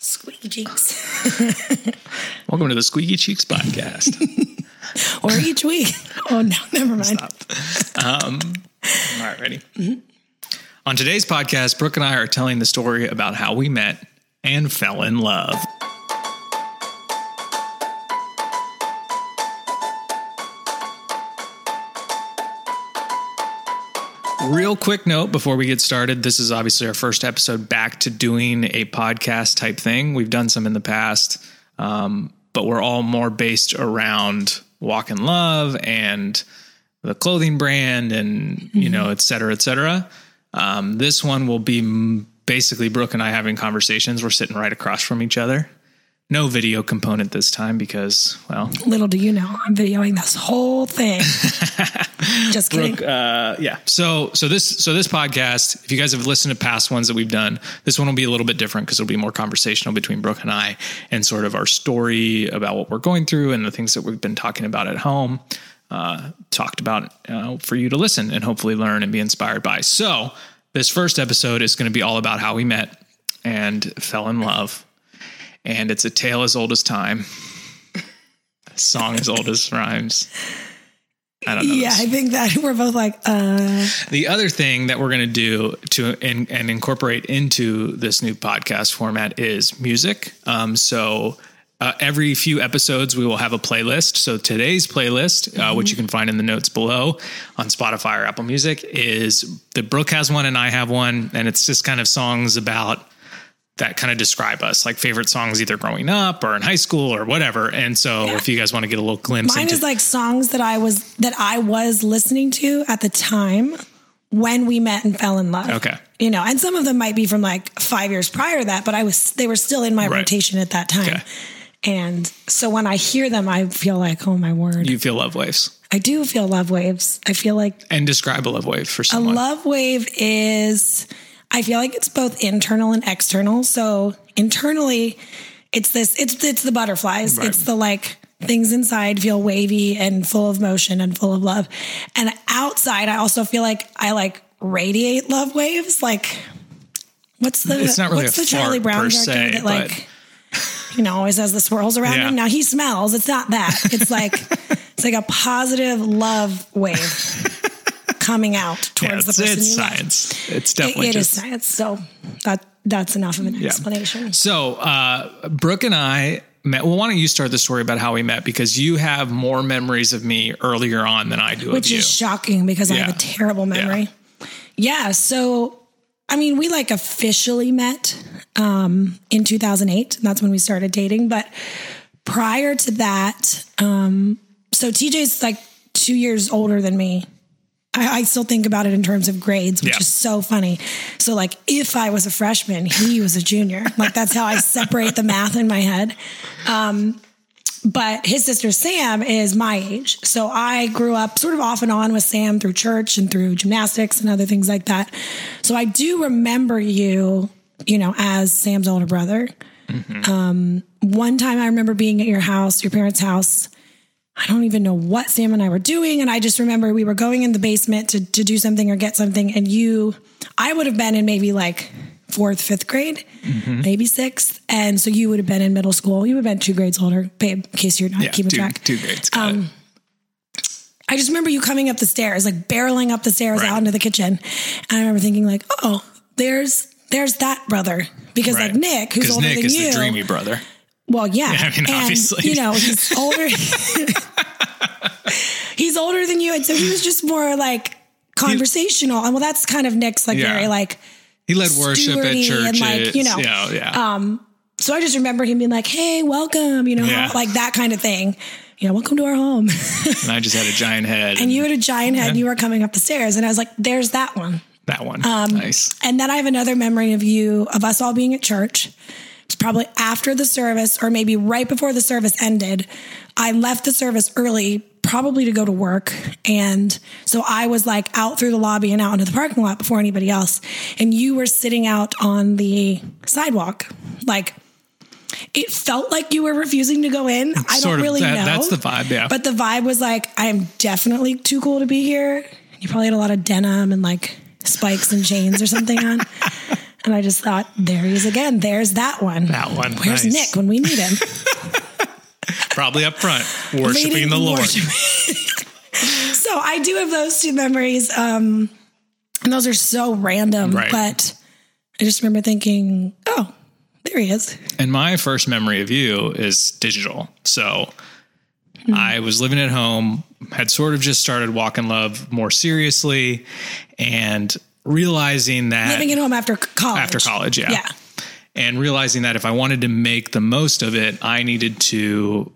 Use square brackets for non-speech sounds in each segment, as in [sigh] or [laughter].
Squeaky cheeks. [laughs] Welcome to the Squeaky Cheeks podcast. [laughs] or each week. [laughs] Oh, no, never mind. Um, all right, ready? On today's podcast, Brooke and I are telling the story about how we met and fell in love. Real quick note before we get started this is obviously our first episode back to doing a podcast type thing. We've done some in the past, um, but we're all more based around Walk in Love and the clothing brand and, you know, et cetera, et cetera. Um, this one will be m- basically Brooke and I having conversations. We're sitting right across from each other. No video component this time because, well, Little do you know, I'm videoing this whole thing. [laughs] Just kidding. Brooke, uh, yeah. So so this so this podcast, if you guys have listened to past ones that we've done, this one will be a little bit different because it'll be more conversational between Brooke and I and sort of our story about what we're going through and the things that we've been talking about at home. Uh, talked about uh, for you to listen and hopefully learn and be inspired by. So this first episode is going to be all about how we met and fell in love, and it's a tale as old as time, a song as old as rhymes. I don't know. yeah, this. I think that [laughs] we're both like, uh, The other thing that we're going to do to and, and incorporate into this new podcast format is music. Um, so uh, every few episodes, we will have a playlist. So today's playlist, uh, which you can find in the notes below on Spotify or Apple Music, is the Brooke has one and I have one, and it's just kind of songs about that kind of describe us, like favorite songs either growing up or in high school or whatever. And so, Yeah. if you guys want to get a little glimpse mine into is like songs that I was, that I was listening to at the time when we met and fell in love. Okay. You know, and some of them might be from like five years prior to that, but I was, they were still in my Right. rotation at that time. Okay. And so when I hear them, I feel like, oh my word. you feel love waves I do feel love waves. I feel like and describe a love wave for someone. A love wave is, I feel like it's both internal and external. So internally, it's this, it's it's the butterflies. Right. It's the like things inside feel wavy and full of motion and full of love. And outside, I also feel like I like radiate love waves. Like what's the It's not really what's the Charlie Brown character se, that like but- you know always has the swirls around Yeah. him? Now he smells. It's not that. It's like [laughs] it's like a positive love wave [laughs] coming out towards it's, the person it's you love. science. It's It- definitely it is just science. So that that's enough of an explanation. so. Uh, Brooke and I met. Well, why don't you start the story about how we met because you have more memories of me earlier on than I do Which of you. is shocking because I have a terrible memory. Yeah. so I mean, we like officially met um, in 2008. And that's when we started dating. But prior to that, um, so TJ's like two years older than me. I, I still think about it in terms of grades, which Yeah. is so funny. So, like, if I was a freshman, he was a junior. Like, that's how I separate the math in my head. Um, but his sister Sam is my age. So I grew up sort of off and on with Sam through church and through gymnastics and other things like that. So I do remember you, you know, as Sam's older brother. Um, one time I remember being at your house, your parents' house. I don't even know what Sam and I were doing. And I just remember we were going in the basement to, to do something or get something. And you, I would have been in maybe like fourth, fifth grade, maybe sixth. And so you would have been in middle school. You would have been two grades older, babe, in case you're not yeah, keeping two, track. two grades. Um. I just remember you coming up the stairs, like barreling up the stairs Right. out into the kitchen. And I remember thinking like, oh, there's, there's that brother. Because Right. like Nick, who's older Nick than is you. the dreamy brother. Well, yeah. I mean, and, obviously. You know, he's [laughs] older. he's older than you. And so he was just more like conversational. and well, that's kind of Nick's like Yeah. very like, He led worship at churches. and, like, you know, um, yeah, yeah. so I just remember him being like, hey, welcome, you know, Yeah. like that kind of thing. You know, welcome to our home. [laughs] and I just had a giant head. and you had a giant head and you were coming up the stairs. And I was like, there's that one. that one. um, nice. And then I have another memory of you, of us all being at church. It's probably after the service or maybe right before the service ended. I left the service early, probably to go to work. And so I was like out through the lobby and out into the parking lot before anybody else. And you were sitting out on the sidewalk. Like it felt like you were refusing to go in. I Sort don't really that- know. that's the vibe, yeah. But the vibe was like, I am definitely too cool to be here. You probably had a lot of denim and like spikes and chains or something on. [laughs] And I just thought, there he is again. There's that one. That one. Where's Nice. Nick when we need him? [laughs] Probably up front, [laughs] worshiping Leading the Lord. worship. [laughs] so I do have those two memories. Um, and those are so random, Right. but I just remember thinking, oh, there he is. And my first memory of you is digital. So Hmm. I was living at home, had sort of just started Walk in Love more seriously, and realizing that Living at home after college. after college, yeah. Yeah. And realizing that if I wanted to make the most of it, I needed to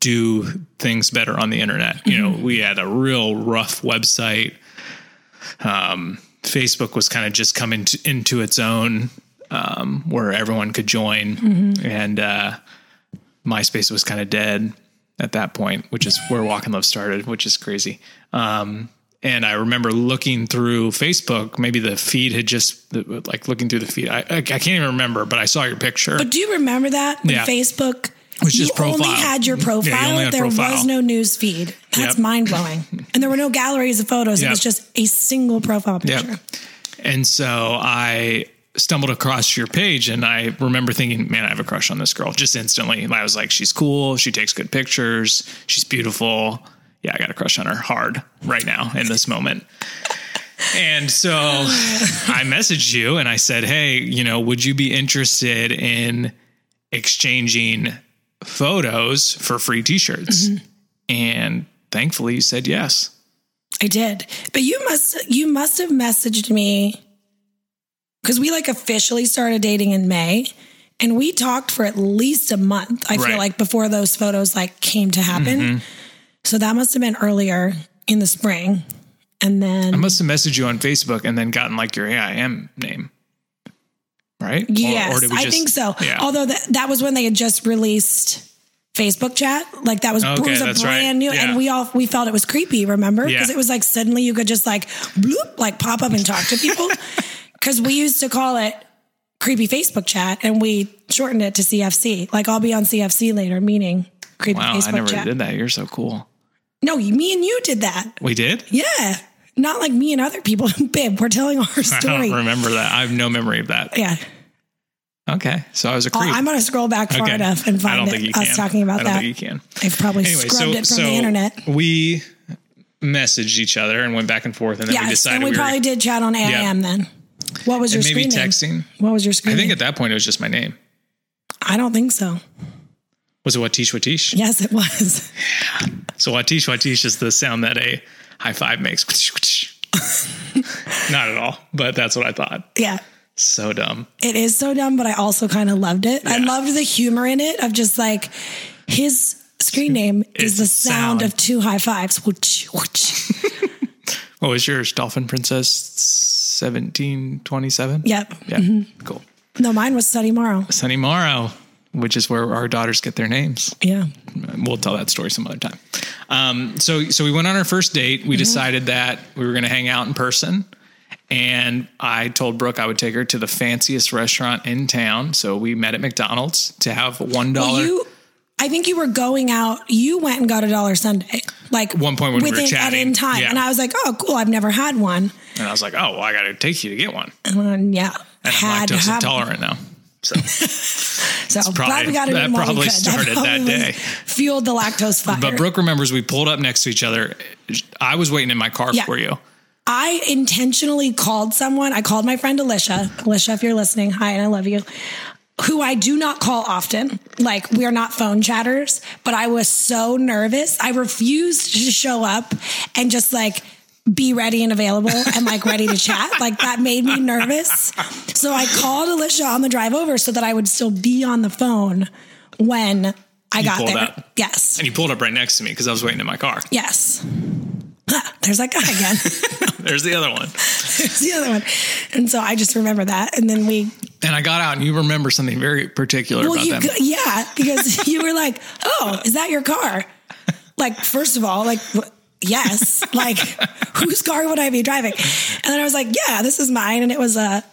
do things better on the internet. You know, we had a real rough website. Um, Facebook was kind of just coming to, into its own, um, where everyone could join, and uh, MySpace was kind of dead at that point, which is where Walk in Love started, which is crazy. Um, and I remember looking through Facebook. Maybe the feed had just like looking through the feed. I, I, I can't even remember, but I saw your picture. But do you remember that? When Yeah. Facebook was just you only had your Yeah, you profile. had there profile. was no news feed. That's Yep. mind blowing. [laughs] And there were no galleries of photos. It was just a single profile picture. Yep. And so I stumbled across your page and I remember thinking, man, I have a crush on this girl just instantly. I was like, she's cool. She takes good pictures. She's beautiful. Yeah, I got a crush on her hard right now in this moment. And so I messaged you and I said, hey, you know, would you be interested in exchanging photos for free t shirts? Mm-hmm. And thankfully you said yes. I did. But you must you must have messaged me because we like officially started dating in May and we talked for at least a month, I Right. feel like, before those photos like came to happen. Mm-hmm. So that must have been earlier in the spring. And then I must have messaged you on Facebook and then gotten like your AIM name. Right? Yes, or did we I think so. Yeah. Although that, that was when they had just released Facebook chat. Like that was, Okay, was a that's right. brand new, Yeah. and we all we felt it was creepy. Remember? Yeah. Because it was like suddenly you could just like bloop, like pop up and talk to people. [laughs] Because we used to call it creepy Facebook chat, and we shortened it to CFC. Like I'll be on CFC later, meaning creepy wow, Facebook I never chat. did that. You're so cool. No, you- me and you did that. We did? Yeah. Not like me and other people. [laughs] Babe, we're telling our story. [laughs] I don't remember that. I have no memory of that. Yeah. Okay. So I was a creep. I'm going to scroll back far Okay. enough and I find don't it, think you us can. talking about I don't that. think you can. I've probably Anyway, scrubbed so, it from so the internet. we messaged each other and went back and forth and then we decided and we, we, probably were did chat on AIM then. What was your maybe screen name? texting. What was your screen I think name? at that point it was just my name. I don't think so. Was it Watish Watish? Yes, it was. So Watish Watish is the sound that a high five makes. Not at all, but that's what I thought. Yeah. So dumb. It is so dumb, but I also kind of loved it. I loved the humor in it of just like his screen name is the sound, sound. of two high fives. [laughs] What was yours? Dolphin Princess 1727? Yep. Yeah. Mm-hmm. Cool. No, mine was Sunny Morrow. Sunny Morrow, which is where our daughters get their names. Yeah. We'll tell that story some other time. Um, so, so we went on our first date. We decided that we were going to hang out in person. And I told Brooke I would take her to the fanciest restaurant in town. So we met at McDonald's to have one dollar. Well, you, I think you were going out. You went and got a dollar sundae, like One point when we were within at chatting, in time, yeah. and I was like, "Oh, cool! I've never had one." and I was like, oh, well, I got to take you to get one. Yeah, And I'm to lactose intolerant now. So [laughs] So probably- glad we got it [laughs] that in while we probably could. started that probably day. Fueled the lactose fire. But Brooke remembers we pulled up next to each other. I was waiting in my car Yeah. for you. I intentionally called someone. I called my friend Alicia. Alicia, if you're listening, hi, and I love you. Who I do not call often. Like, we are not phone chatters, but I was so nervous. I refused to show up and just like be ready and available and like ready to chat. Like, that made me nervous. So I called Alicia on the drive over so that I would still be on the phone when I got there. up. Yes. And you pulled up right next to me because I was waiting in my car. Yes. Ha, There's that guy again. [laughs] There's the other one. It's the other one. And so I just remember that. And then we, And I got out and you remember something very particular well, about you, them. yeah, because [laughs] you were like, oh, is that your car? Like, first of all, like, yes, like, whose car would I be driving? And then I was like, yeah, this is mine. And it was a,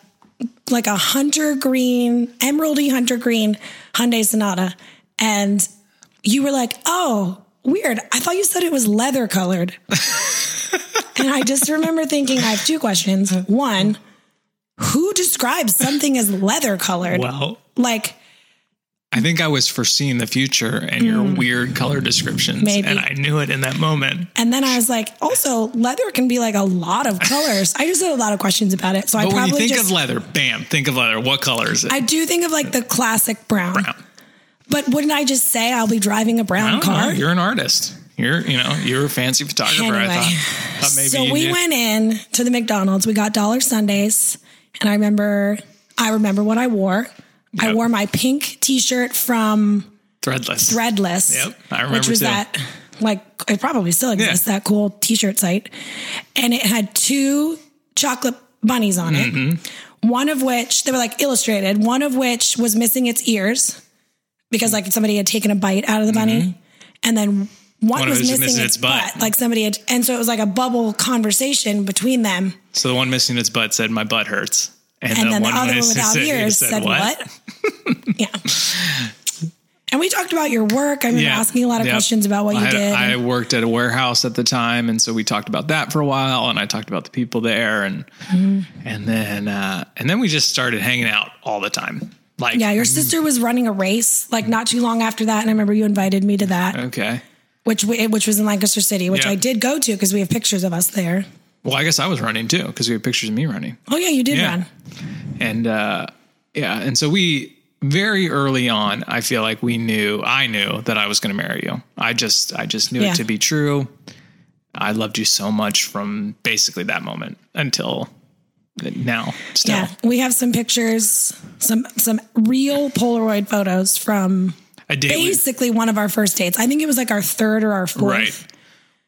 like a hunter green, emeraldy hunter green Hyundai Sonata. And you were like, oh, weird. I thought you said it was leather colored. and I just remember thinking, I have two questions. One, who describes something as leather colored? Well, like, I think I was foreseeing the future and your hmm. weird color descriptions. Maybe. And I knew it in that moment. and then I was like, also, leather can be like a lot of colors. I just had a lot of questions about it. So I But when you probably think just, of leather, bam, think of leather. What color is it? I do think of like the classic brown. Brown. But wouldn't I just say I'll be driving a brown don't know. car? You're an artist. You're, you know, you're a fancy photographer. I thought, thought maybe so we knew. went in to the McDonald's. We got dollar sundaes, and I remember, I remember what I wore. I wore my pink T-shirt from threadless. Threadless. Yep, I remember Which was too. that, like, it probably still exists. That cool T-shirt site, and it had two chocolate bunnies on it. Mm-hmm. One of which they were like illustrated. One of which was missing its ears because like somebody had taken a bite out of the bunny, and then one, Mm-hmm. One was was missing, missing its, its butt. butt. Like somebody had, and so it was like a bubble conversation between them. So the one missing its butt said, "My butt hurts," And then the other one without ears said, what? [laughs] yeah. And we talked about your work. I remember asking a lot of Yep. questions about what you had- did. I worked at a warehouse at the time, and so we talked about that for a while, and I talked about the people there, and Mm-hmm. and then uh, and then we just started hanging out all the time. Like, yeah, your sister was running a race like not too long after that, and I remember you invited me to that, okay. which we, which was in Lancaster City, which Yeah. I did go to because we have pictures of us there. Well, I guess I was running too because we have pictures of me running. Oh yeah, you did Yeah. run. and uh yeah and so we very early on i feel like we knew i knew that i was going to marry you i just i just knew Yeah. it to be true i loved you so much from basically that moment until now still Yeah, we have some pictures, some some real Polaroid photos from a date we- basically one of our first dates. I think it was like our third or our fourth. right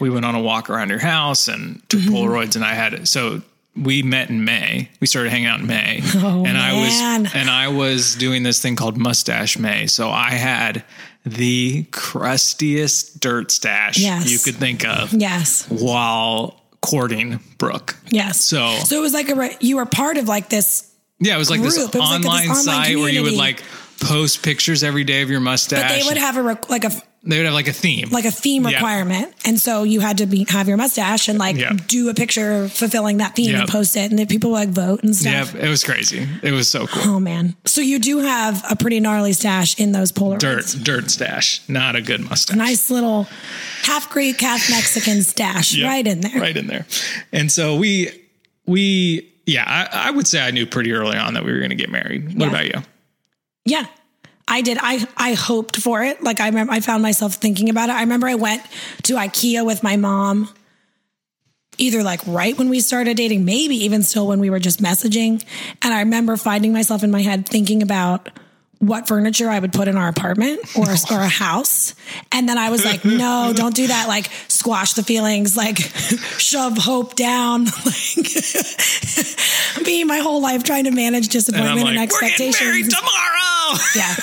we went on a walk around your house and took Mm-hmm. polaroids and i had it. so we met in May. We started hanging out in May, [laughs] Oh, and I man. was and I was doing this thing called Mustache May. So I had the crustiest dirt stash Yes. you could think of Yes. while courting Brooke. Yes. So- so it was like a you were part of like this. Yeah, it was like this Group. It was like online this online site where you would like post pictures every day of your mustache. But they would have a like a they would have like a theme. like a theme Yeah. requirement, and so you had to be have your mustache and like Yeah. do a picture fulfilling that theme Yeah. and post it, and then people like vote and stuff. yeah, it was crazy. It was so cool. Oh man! So you do have a pretty gnarly stash in those Polaroids. Dirt, dirt stash. Not a good mustache. Nice little half Greek, half Mexican stash Yep, right in there. Right in there. And so we we yeah, I, I would say I knew pretty early on that we were going to get married. What Yeah. about you? Yeah. I did. I I hoped for it. Like I remember, I found myself thinking about it. I remember I went to IKEA with my mom, either like right when we started dating, maybe even still when we were just messaging. And I remember finding myself in my head thinking about what furniture I would put in our apartment or or a house. And then I was like, no, [laughs] don't do that. Like squash the feelings, like [laughs] shove hope down. [laughs] Like me my whole life trying to manage And disappointment and, like, married expectations. tomorrow. Yeah.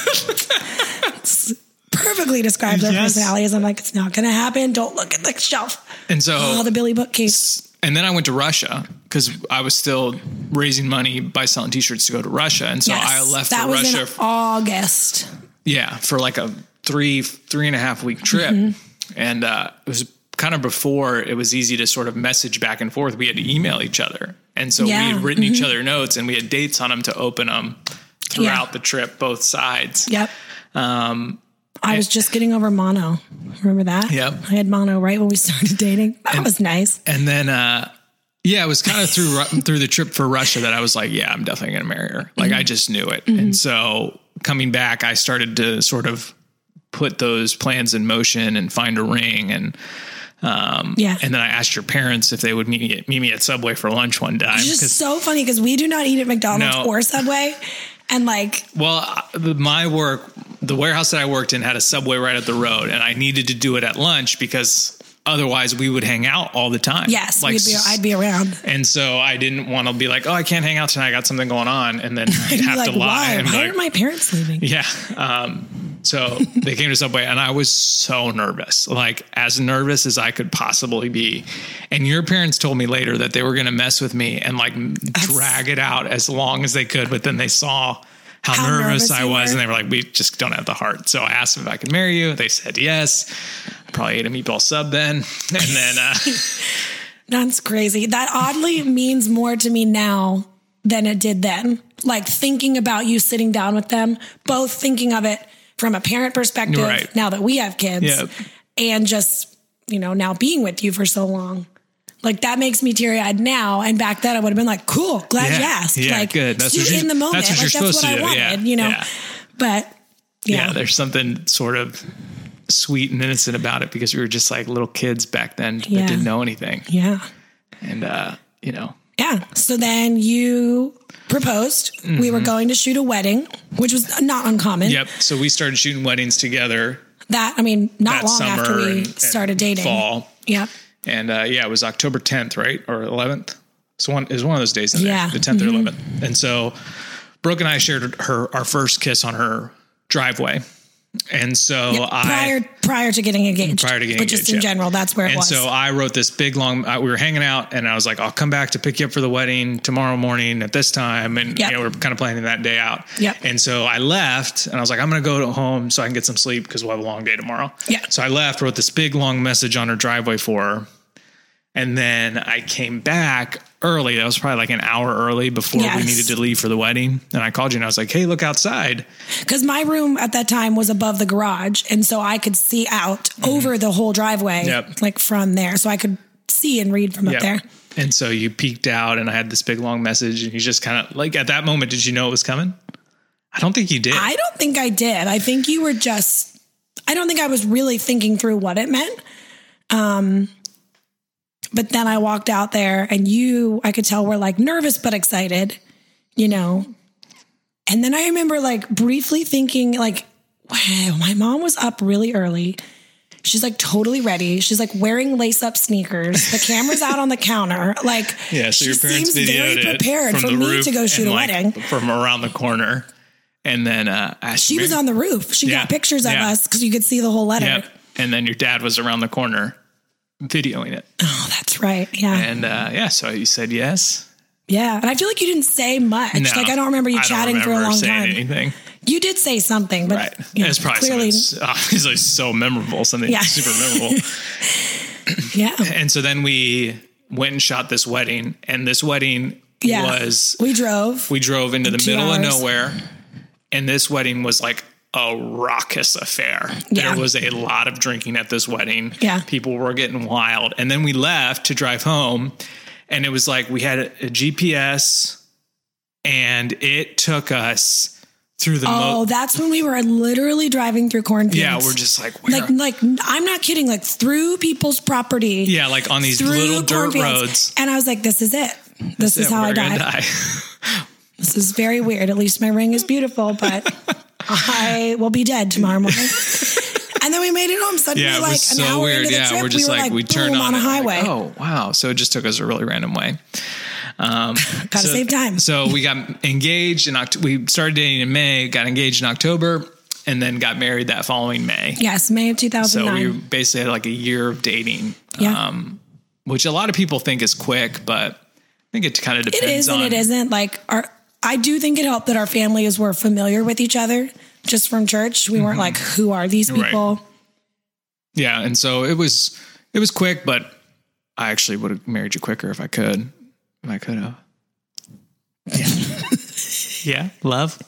It's perfectly describes our Yes. personalities. I'm like, it's not going to happen. Don't look at the shelf. And so Oh, the Billy bookcase. and then I went to Russia because I was still raising money by selling T-shirts to go to Russia, and so I left that for was Russia. in August. yeah, for like a three three and a half week trip, Mm-hmm. and uh, it was kind of before it was easy to sort of message back and forth. We had to email each other, and so Yeah, we had written Mm-hmm. each other notes, and we had dates on them to open them throughout Yeah. the trip, both sides. Yep. Um, I was just getting over mono. Remember that? Yep. I had mono right when we started dating. That was nice. And then, uh, yeah, it was kind of through [laughs] through the trip for Russia that I was like, yeah, I'm definitely going to marry her. Like Mm-hmm. I just knew it. And so coming back, I started to sort of put those plans in motion and find a ring and. Yeah. And then I asked your parents if they would meet me, meet me at Subway for lunch one time. it's just so funny because we do not eat at McDonald's No. or Subway. And like, well, uh, my work, the warehouse that I worked in had a Subway right at the road, and I needed to do it at lunch because otherwise we would hang out all the time. yes, like we'd be, I'd be around. And so I didn't want to be like, oh, I can't hang out tonight. I got something going on. And then [laughs] I'd have like, to lie. why? Why like, are my parents leaving? yeah. Um, so they came to Subway and I was so nervous, like as nervous as I could possibly be. And your parents told me later that they were going to mess with me and like drag it out as long as they could. But then they saw how, How nervous, nervous I was were. and they were like, we just don't have the heart. So I asked them if I could marry you. They said yes. Probably ate a meatball sub then. [laughs] And then, uh, [laughs] That's crazy. That oddly means more to me now than it did then. Like thinking about you sitting down with them, both thinking of it from a parent perspective Right. now that we have kids and just, you know, now being with you for so long. Like that makes me teary eyed now. And back then I would have been like, cool, glad you asked. Yeah, like, good. That's do what it you- in the moment. that's what like that's what I do. wanted, Yeah. you know. Yeah. But yeah. yeah. there's something sort of sweet and innocent about it because we were just like little kids back then Yeah. that didn't know anything. yeah. And uh, you know, Yeah. So then you proposed. We were going to shoot a wedding, which was not uncommon. Mm-hmm. yep. So we started shooting weddings together That, I mean, not long after we and- and started dating. fall. Yep. And uh, yeah, it was October 10th, right? Or 11th. So one is one of those days in Yeah. there, the 10th or 11th. And so Brooke and I shared her our first kiss on her driveway. And so I prior prior to getting engaged. Prior to getting but just in yeah. general, that's where it And was. so I wrote this big long. Uh, we were hanging out, and I was like, "I'll come back to pick you up for the wedding tomorrow morning at this time." And Yep. you know, we're kind of planning that day out. Yep. And so I left, and I was like, "I'm going to go home so I can get some sleep because we'll have a long day tomorrow." Yeah. So I left, wrote this big long message on her driveway for her, and then I came back early. That was probably like an hour early before Yes. we needed to leave for the wedding. And I called you, and I was like, "Hey, look outside." because my room at that time was above the garage, and so I could see out over the whole driveway, Mm-hmm. Yep. like from there. So I could see and read from up there. And so you peeked out, and I had this big long message, and you just kind of like at that moment, did you know it was coming? I don't think you did. I don't think I did. I think you were just. I don't think I was really thinking through what it meant. Um, but then I walked out there, and you, I could tell, were like nervous but excited, you know. And then I remember like briefly thinking, like, wow, my mom was up really early. She's like totally ready. She's like wearing lace up sneakers. The camera's out on the counter. Like, [laughs] yeah, so she your parents seems very prepared for me to go shoot a like, wedding. from around the corner, and then uh, She me- was on the roof. She Yeah, got pictures of yeah. us because you could see the whole letter. Yep. And then your dad was around the corner videoing it, Oh, that's right. Yeah. and uh, yeah, so you said yes. yeah. And I feel like you didn't say much. No, like I don't remember you I chatting for a long time. Anything. You did say something, but Right. you know, it's probably clearly, [laughs] obviously so memorable, something Yeah. super memorable. [laughs] yeah. and so then we went and shot this wedding, and this wedding Yeah. was we drove. we drove into the middle of nowhere, and this wedding was like a raucous affair. Yeah. There was a lot of drinking at this wedding. Yeah. people were getting wild, and then we left to drive home, and it was like we had a, a GPS, and it took us through the oh, mo- that's when we were literally driving through cornfields. yeah, we're just like like, like I'm not kidding. Like through people's property. yeah, like on these little dirt roads. And I was like, this is it. This is Yeah, how I we're gonna died. die. [laughs] This is very weird. At least my ring is beautiful, but [laughs] I will be dead tomorrow morning. [laughs] and then we made it home suddenly, Yeah, it like was an so hour weird. into the Yeah, trip. we're just we were like, we turned on, on a it, like, highway. oh wow! So it just took us a really random way. Um, [laughs] Gotta So- save time. So we got engaged in October. We started dating in May, got engaged in October, and then got married that following May. yes, May of So we basically had like a year of dating, Yeah. um, which a lot of people think is quick, but I think it kind of depends is on. and it isn't. Like our, I do think it helped that our families were familiar with each other just from church. We weren't like, who are these Mm-hmm. Right. people? Yeah, and so it was it was quick, but I actually would have married you quicker if I could. If I could have. Yeah, [laughs] love.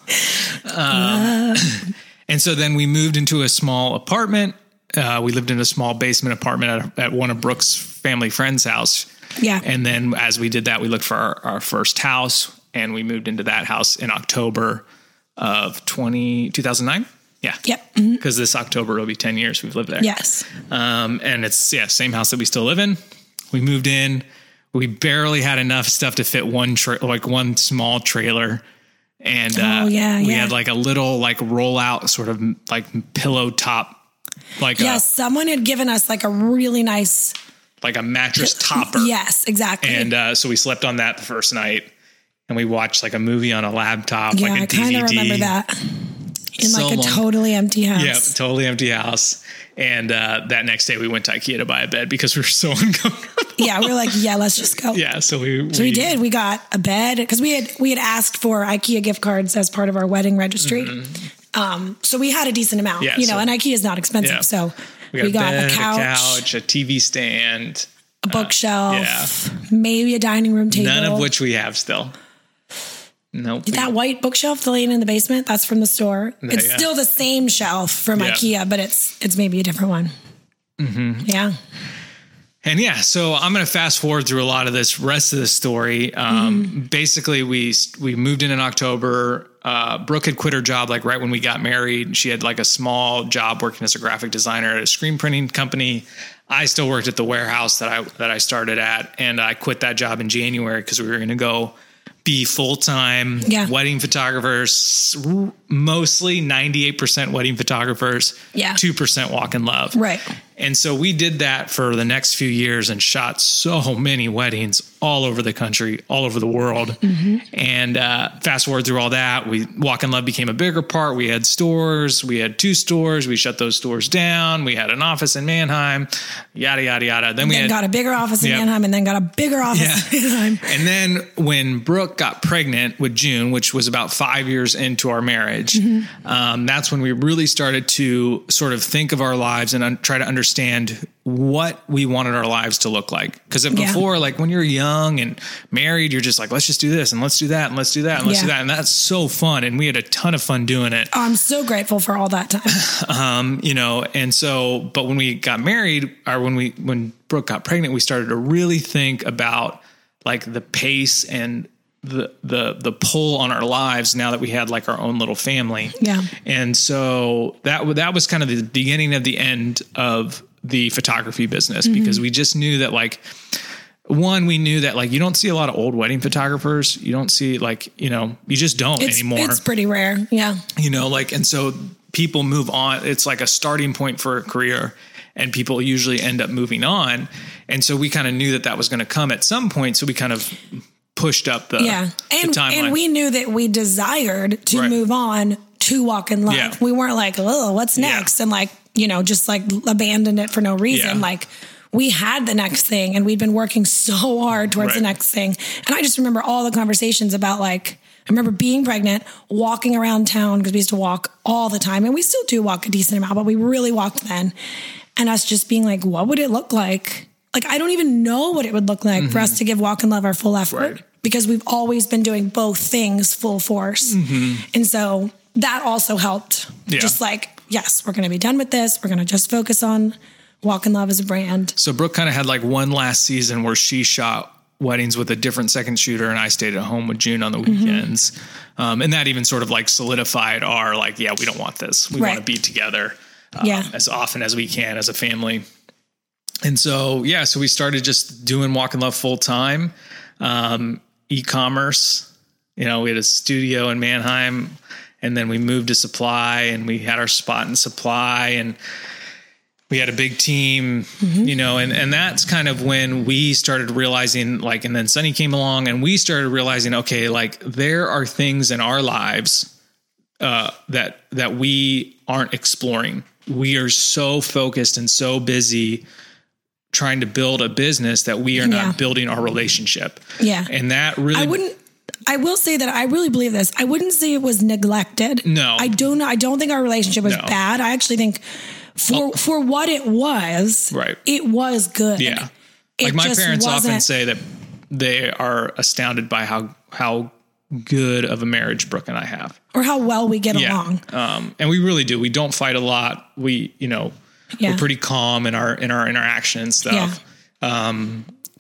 Um, and so then we moved into a small apartment. Uh, we lived in a small basement apartment at, at one of Brooke's family friends' house. Yeah. And then as we did that, we looked for our, our first house and we moved into that house in October of 20, 2009. Yeah. Yep. Mhm. Because this October will be 10 years we've lived there. Yes. Um, and it's yeah, same house that we still live in. We moved in. We barely had enough stuff to fit one tra- like one small trailer, and uh, Oh, yeah, we yeah. had like a little like rollout sort of like pillow top, like Yes. Someone had given us like a really nice. like a mattress topper. [laughs] Yes, exactly. And uh, so we slept on that the first night, and we watched like a movie on a laptop, yeah, like a I kind DVD. of remember that. In So like a long. totally empty house. Yeah, totally empty house. And uh, that next day, we went to IKEA to buy a bed because we were so [laughs] uncomfortable. yeah, we were like, yeah, let's just go. yeah, so we So we did. We got a bed because we had we had asked for IKEA gift cards as part of our wedding registry. Um, so we had a decent amount, Mm-hmm. Yeah, you know, so- and IKEA is not expensive. Yeah. So We we got, got, a, bed, a, couch, a couch, a TV stand, a bookshelf, yeah. maybe a dining room table. none of which we have still. Nope. That white bookshelf laying in the basement, that's from the store. It's yeah. still the same shelf from Yeah. IKEA, but it's it's maybe a different one. Mm-hmm. Yeah. And yeah, so I'm going to fast forward through a lot of this rest of the story. Um, Basically, we we moved in in October. Uh, Brooke had quit her job like right when we got married. She had like a small job working as a graphic designer at a screen printing company. I still worked at the warehouse that I that I started at, and I quit that job in January because we were going to go be full time Yeah. wedding photographers, mostly 98% wedding photographers, Yeah. 2% walk in love. Right. And so we did that for the next few years and shot so many weddings all over the country, all over the world. Mm-hmm. And uh, fast forward through all that, we Walk in Love became a bigger part. We had stores, we had two stores, we shut those stores down. We had an office in Manheim, yada yada yada. Then we had got a bigger office in Yep. Manheim and then got a bigger office in Manheim. and then when Brooke got pregnant with June, which was about five years into our marriage, Mm-hmm. um, that's when we really started to sort of think of our lives and un- try to understand what we wanted our lives to look like. Because Yeah. before, like when you're young and married, you're just like, let's just do this and let's do that and let's do that and let's do that. And that's so fun. And we had a ton of fun doing it Oh, I'm so grateful for all that time. [laughs] um, you know, and so, but when we got married, or when we when Brooke got pregnant, we started to really think about like the pace and the the the pull on our lives now that we had like our own little family. Yeah. and so that that was kind of the beginning of the end of the photography business Mm-hmm. because we just knew that like one we knew that like you don't see a lot of old wedding photographers you don't see like you know you just don't It's, anymore it's pretty rare. Yeah. you know like and so people move on it's like a starting point for a career and people usually end up moving on and so we kind of knew that that was going to come at some point so we kind of pushed up the, Yeah. And timeline and we knew that we desired to Right. move on to walk in love. Yeah. We weren't like, oh, what's Yeah. next? And like, you know, just like abandon it for no reason. Yeah. Like we had the next thing and we'd been working so hard towards the next thing. And I just remember all the conversations about like I remember being pregnant, walking around town because we used to walk all the time. And we still do walk a decent amount, but we really walked then. And us just being like, what would it look like? Like, I don't even know what it would look like for us to give Walk in Love our full effort Mm-hmm. Right. Because we've always been doing both things full force. And so that also helped. Mm-hmm. Yeah. Just like, yes, we're going to be done with this. We're going to just focus on Walk in Love as a brand. so brooke kind of had like one last season where she shot weddings with a different second shooter and i stayed at home with june on the Mm-hmm. weekends um, and that even sort of like solidified our like yeah we don't want this we Right. want to be together um, Yeah. as often as we can as a family. And so, yeah, so we started just doing Walk in Love full time, um, e-commerce. You know, we had a studio in Manheim, and then we moved to Supply, and we had our spot in Supply, and we had a big team. You know, and and that's kind of when we started realizing, like, and then Sunny came along, and we started realizing, okay, like there are things in our lives uh, that that we aren't exploring. We are so focused and so busy trying to build a business that we are Yeah. not building our relationship. Yeah. And that really I wouldn't. I will say that I really believe this. I wouldn't say it was neglected. No. I don't. I don't think our relationship was No. bad. I actually think for for what it was, Right. it was good. Yeah. It like my parents often say that they are astounded by how how good of a marriage Brooke and I have. or how well we get Yeah. along. Um, and we really do. We don't fight a lot. We, you know, Yeah. we're pretty calm in our in our interaction and stuff.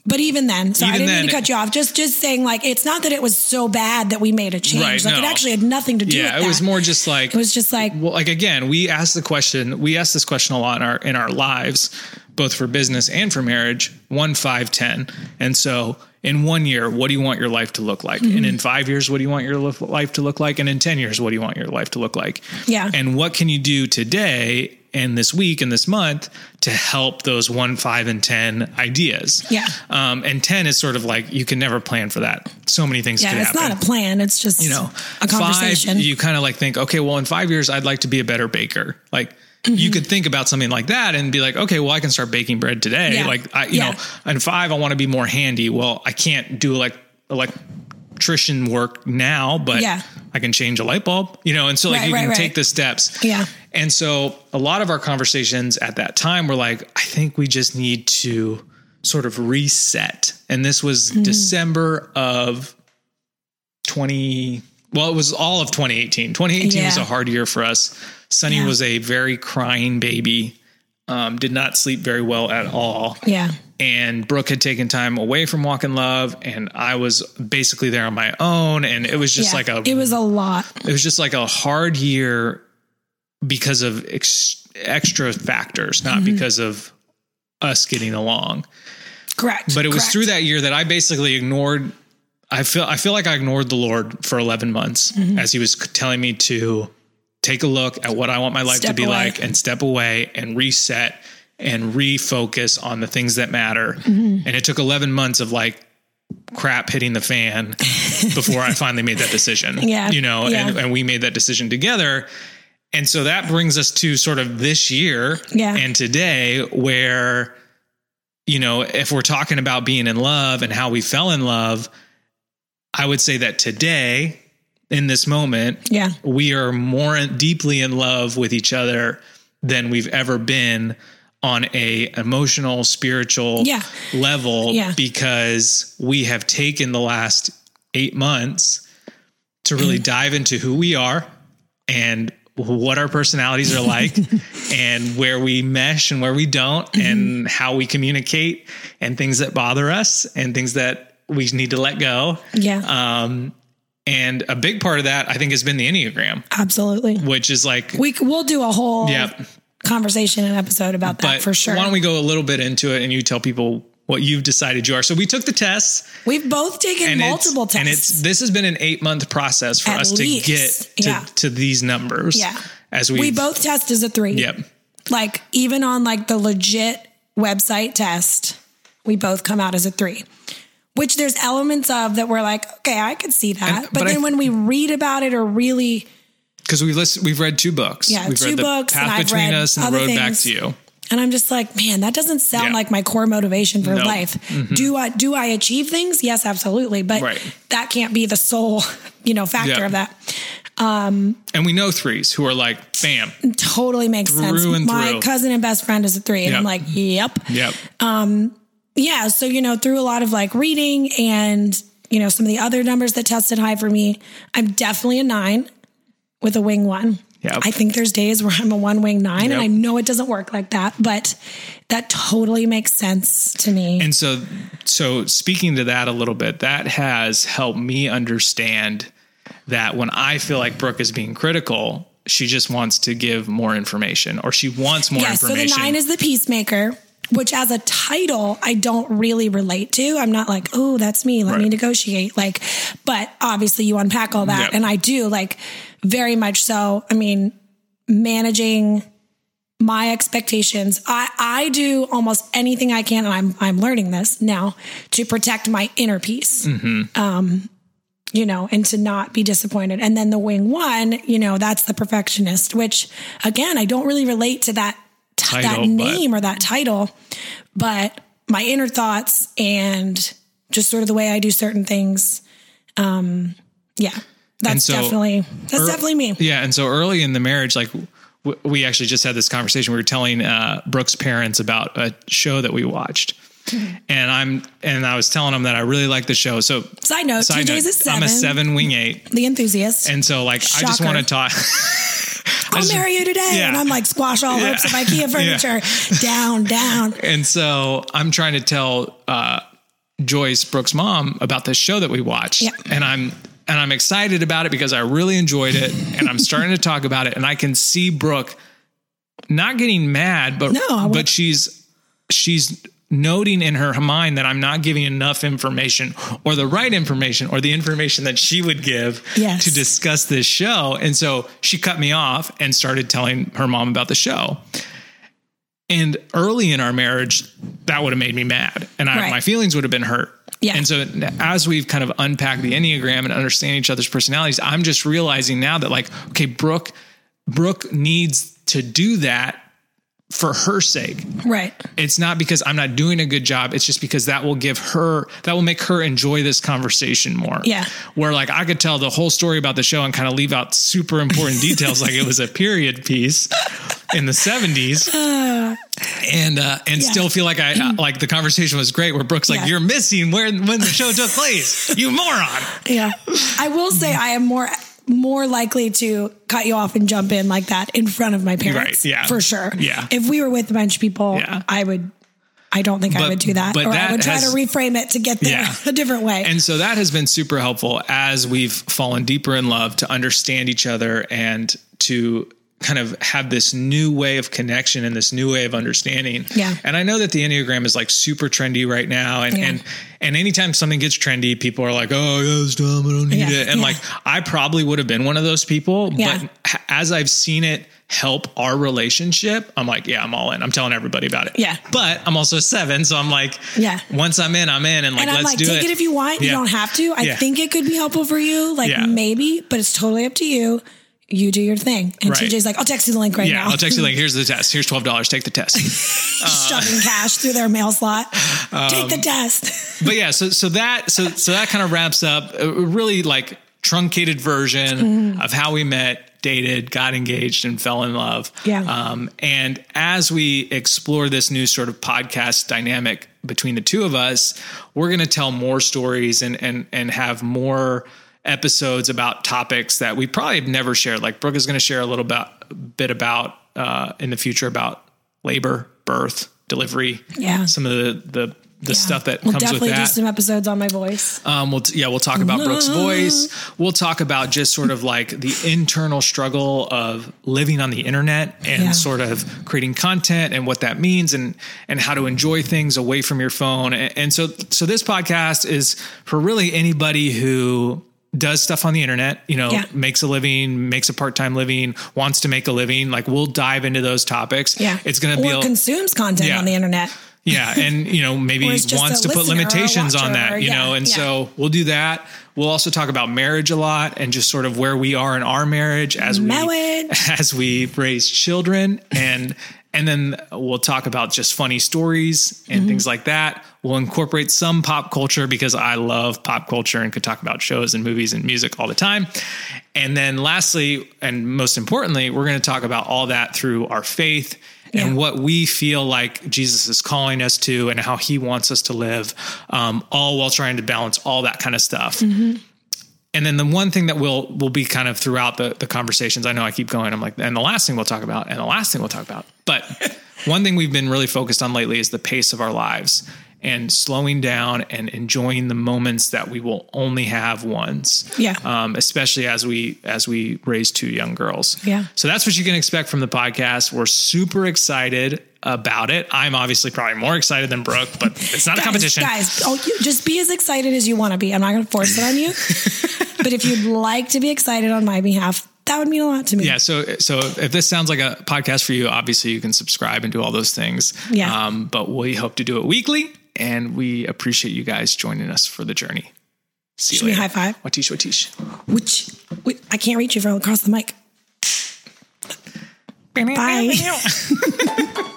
But even then, so I didn't mean to cut you off. Just just saying, like, it's not that it was so bad that we made a change. Right, like, it actually had nothing to do with Yeah, that. it was more just like It was just like, well, like again, we asked the question. We asked this question a lot in our in our lives, both for business and for marriage. One, five, ten, and so in one year, what do you want your life to look like? Mm-hmm. And in five years, what do you want your life to look like? And in ten years, what do you want your life to look like? Yeah. And what can you do today and this week and this month to help those one, five, and ten ideas? Yeah. Um, and ten is sort of like you can never plan for that. So many things. yeah, it's happen not a plan. It's just you know, a conversation. Five, you kind of like think, okay, well, in five years, I'd like to be a better baker. Like Mm-hmm. you could think about something like that and be like, okay, well, I can start baking bread today. Yeah. Like, I, you Yeah. know, in five, I want to be more handy. Well, I can't do like, like electrician work now, but Yeah. I can change a light bulb, you know, and so like Right, you right, can right. take the steps. Yeah. And so a lot of our conversations at that time were like, I think we just need to sort of reset. And this was Mm-hmm. December of 20 well it was all of 2018 2018 was a hard year for us sunny Yeah. was a very crying baby um, did not sleep very well at all Yeah. And brooke had taken time away from walk in love and i was basically there on my own and it was just yeah. like a it was a lot. it was just like a hard year because of ex- extra factors not Mm-hmm. because of us getting along Correct. but it was Correct. through that year that I basically ignored. I feel I feel like I ignored the Lord for eleven months Mm-hmm. as He was telling me to take a look at what I want my life to be away. like and step away and reset and refocus on the things that matter. Mm-hmm. And it took eleven months of like crap hitting the fan [laughs] before I finally made that decision. Yeah. you know, and, and we made that decision together. And so that brings us to sort of this year Yeah. and today where you know, if we're talking about being in love and how we fell in love, I would say that today, in this moment, Yeah. we are more deeply in love with each other than we've ever been on a emotional, spiritual Yeah. level Yeah. because we have taken the last eight months to really Mm-hmm. dive into who we are and what our personalities are like [laughs] and where we mesh and where we don't Mm-hmm. and how we communicate and things that bother us and things that we need to let go. Yeah. Um, and a big part of that, I think, has been the Enneagram, Absolutely. which is like, we we'll do a whole yeah, conversation and episode about that but for sure. why don't we go a little bit into it and you tell people what you've decided you are? So we took the tests We've both taken multiple tests. and it's this has been an eight month process for At us least, to get to, yeah. to these numbers. Yeah. as we we both test as a three. Yep. Like even on like the legit website test, we both come out as a three. Which there's elements of that we're like, okay, I could see that. And- but, but then I- when we read about it or really because we've listened, we've read two books. Yeah, we've two read the books, and Path I've Between read Us and the Road Back things. to You. and I'm just like, man, that doesn't sound Yeah. like my core motivation for No. life. Mm-hmm. Do I do I achieve things? Yes, absolutely. But Right. that can't be the sole, [laughs] you know, factor Yeah. of that. And we know threes who are like, bam, Totally makes sense. And my through. cousin and best friend is a three. And Yep. I'm like, yep. yep, um, yeah so you know through a lot of like reading and you know some of the other numbers that tested high for me i'm definitely a nine with a wing one Yep. i think there's days where i'm a one wing nine Yep. and i know it doesn't work like that but that totally makes sense to me And so, so speaking to that a little bit, that has helped me understand that when I feel like Brooke is being critical, she just wants to give more information or she wants more yeah so information. the nine is the peacemaker which as a title I don't really relate to. I'm not like, oh, that's me. Let me negotiate. Like, but obviously you unpack all that, Yep. and I do like very much so. I mean, managing my expectations. I I do almost anything I can, and I'm I'm learning this now to protect my inner peace. Um, you know, and to not be disappointed. And then the wing one, you know, that's the perfectionist, which again, I don't really relate to that t- that Title, but- name or that title, but my inner thoughts and just sort of the way I do certain things. Um, yeah, that's so definitely that's ear- definitely me. Yeah, and so early in the marriage, like w- we actually just had this conversation. We were telling uh, Brooke's parents about a show that we watched, and I'm and I was telling them that I really like the show. So Side note, side TJ's note, a seven. I'm a seven wing eight, [laughs] The enthusiast. and so like I just want to talk. [laughs] I'll just- marry you today. yeah. And I'm like, squash all Yeah. hopes of IKEA [laughs] furniture. Down, down. And so I'm trying to tell uh, Joyce Brooke's mom about this show that we watched, Yeah. and I'm and I'm excited about it because I really enjoyed it, and I'm starting to [laughs] talk about it, and I can see Brooke not getting mad, but No, but she's she's noting in her mind that I'm not giving enough information or the right information or the information that she would give Yes. to discuss this show. And so she cut me off and started telling her mom about the show. And early in our marriage, that would have made me mad, and I, Right. my feelings would have been hurt. Yeah. And so, as we've kind of unpacked the enneagram and understand each other's personalities, I'm just realizing now that, like, okay, Brooke, Brooke needs to do that for her sake. Right. It's not because I'm not doing a good job. It's just because that will give her, that will make her enjoy this conversation more. Yeah. Where like I could tell the whole story about the show and kind of leave out super important [laughs] details like it was a period piece. in the 70s [sighs] and uh, and Yeah. still feel like I uh, [clears throat] like the conversation was great where Brooke's like Yeah. you're missing where when the show took place you moron Yeah. I will say I am more more likely to cut you off and jump in like that in front of my parents. Right, yeah. For sure. Yeah. If we were with a bunch of people, Yeah. I would I don't think I would do that. but or I would try has- to reframe it to get there Yeah. [laughs] a different way. And so that has been super helpful as we've fallen deeper in love to understand each other and to kind of have this new way of connection and this new way of understanding. Yeah. And I know that the Enneagram is like super trendy right now. And Yeah. and and anytime something gets trendy, people are like, oh, yeah, it's dumb. I don't need Yeah, it. And yeah. like I probably would have been one of those people. Yeah. But as I've seen it help our relationship, I'm like, yeah, I'm all in. I'm telling everybody about it. Yeah. But I'm also seven. So I'm like, Yeah. once I'm in, I'm in. And like, and I'm let's like, do take it. if you want. You don't have to. I think it could be helpful for you. Like maybe, but it's totally up to you. You do your thing. And Right. TJ's like, I'll text you the link right Yeah, now. I'll text you the link. [laughs] Here's the test. Here's twelve dollars. Take the test. [laughs] Shoving cash through their mail slot. Take Um, the test. [laughs] but yeah, so so that so so that kind of wraps up a really like truncated version Mm-hmm. of how we met, dated, got engaged, and fell in love. Yeah. Um, and as we explore this new sort of podcast dynamic between the two of us, we're going to tell more stories and and and have more episodes about topics that we probably have never shared. Like Brooke is going to share a little bit, bit about uh, in the future about labor, birth, delivery. Yeah. Some of the the the stuff that we'll comes with definitely do that. some episodes on my voice. Um, we'll yeah, we'll talk about Brooke's voice. We'll talk about just sort of like the internal struggle of living on the internet and Yeah. sort of creating content and what that means and and how to enjoy things away from your phone. And, and so so this podcast is for really anybody who does stuff on the internet, you know, Yeah. makes a living, makes a part-time living, wants to make a living. Like we'll dive into those topics. Yeah. It's going to be a, consumes content Yeah. on the internet. yeah, and you know maybe [laughs] Or is just wants to put listener or a limitations on that, or- you yeah, know, and so we'll do that. We'll also talk about marriage a lot and just sort of where we are in our marriage as we [laughs] as we raise children and and then we'll talk about just funny stories and Mm-hmm. things like that. We'll incorporate some pop culture because I love pop culture and could talk about shows and movies and music all the time. And then lastly, and most importantly, we're going to talk about all that through our faith and what we feel like Jesus is calling us to and how he wants us to live, um, all while trying to balance all that kind of stuff. And then the one thing that will will be kind of throughout the, the conversations, I know I keep going, I'm like, and the last thing we'll talk about, and the last thing we'll talk about. But [laughs] one thing we've been really focused on lately is the pace of our lives and slowing down and enjoying the moments that we will only have once. Yeah. Um, especially as we as we raise two young girls. Yeah. So that's what you can expect from the podcast. We're super excited about it. I'm obviously probably more excited than Brooke, but it's not a competition. Guys, oh, you just be as excited as you want to be. I'm not going to force it on you. [laughs] but if you'd like to be excited on my behalf, that would mean a lot to me. Yeah. So, so if this sounds like a podcast for you, obviously you can subscribe and do all those things. Yeah. Um, but we hope to do it weekly, and we appreciate you guys joining us for the journey. See Should you we later. high five? Watish, watish. Which, which I can't reach you from across the mic. Bye. [laughs]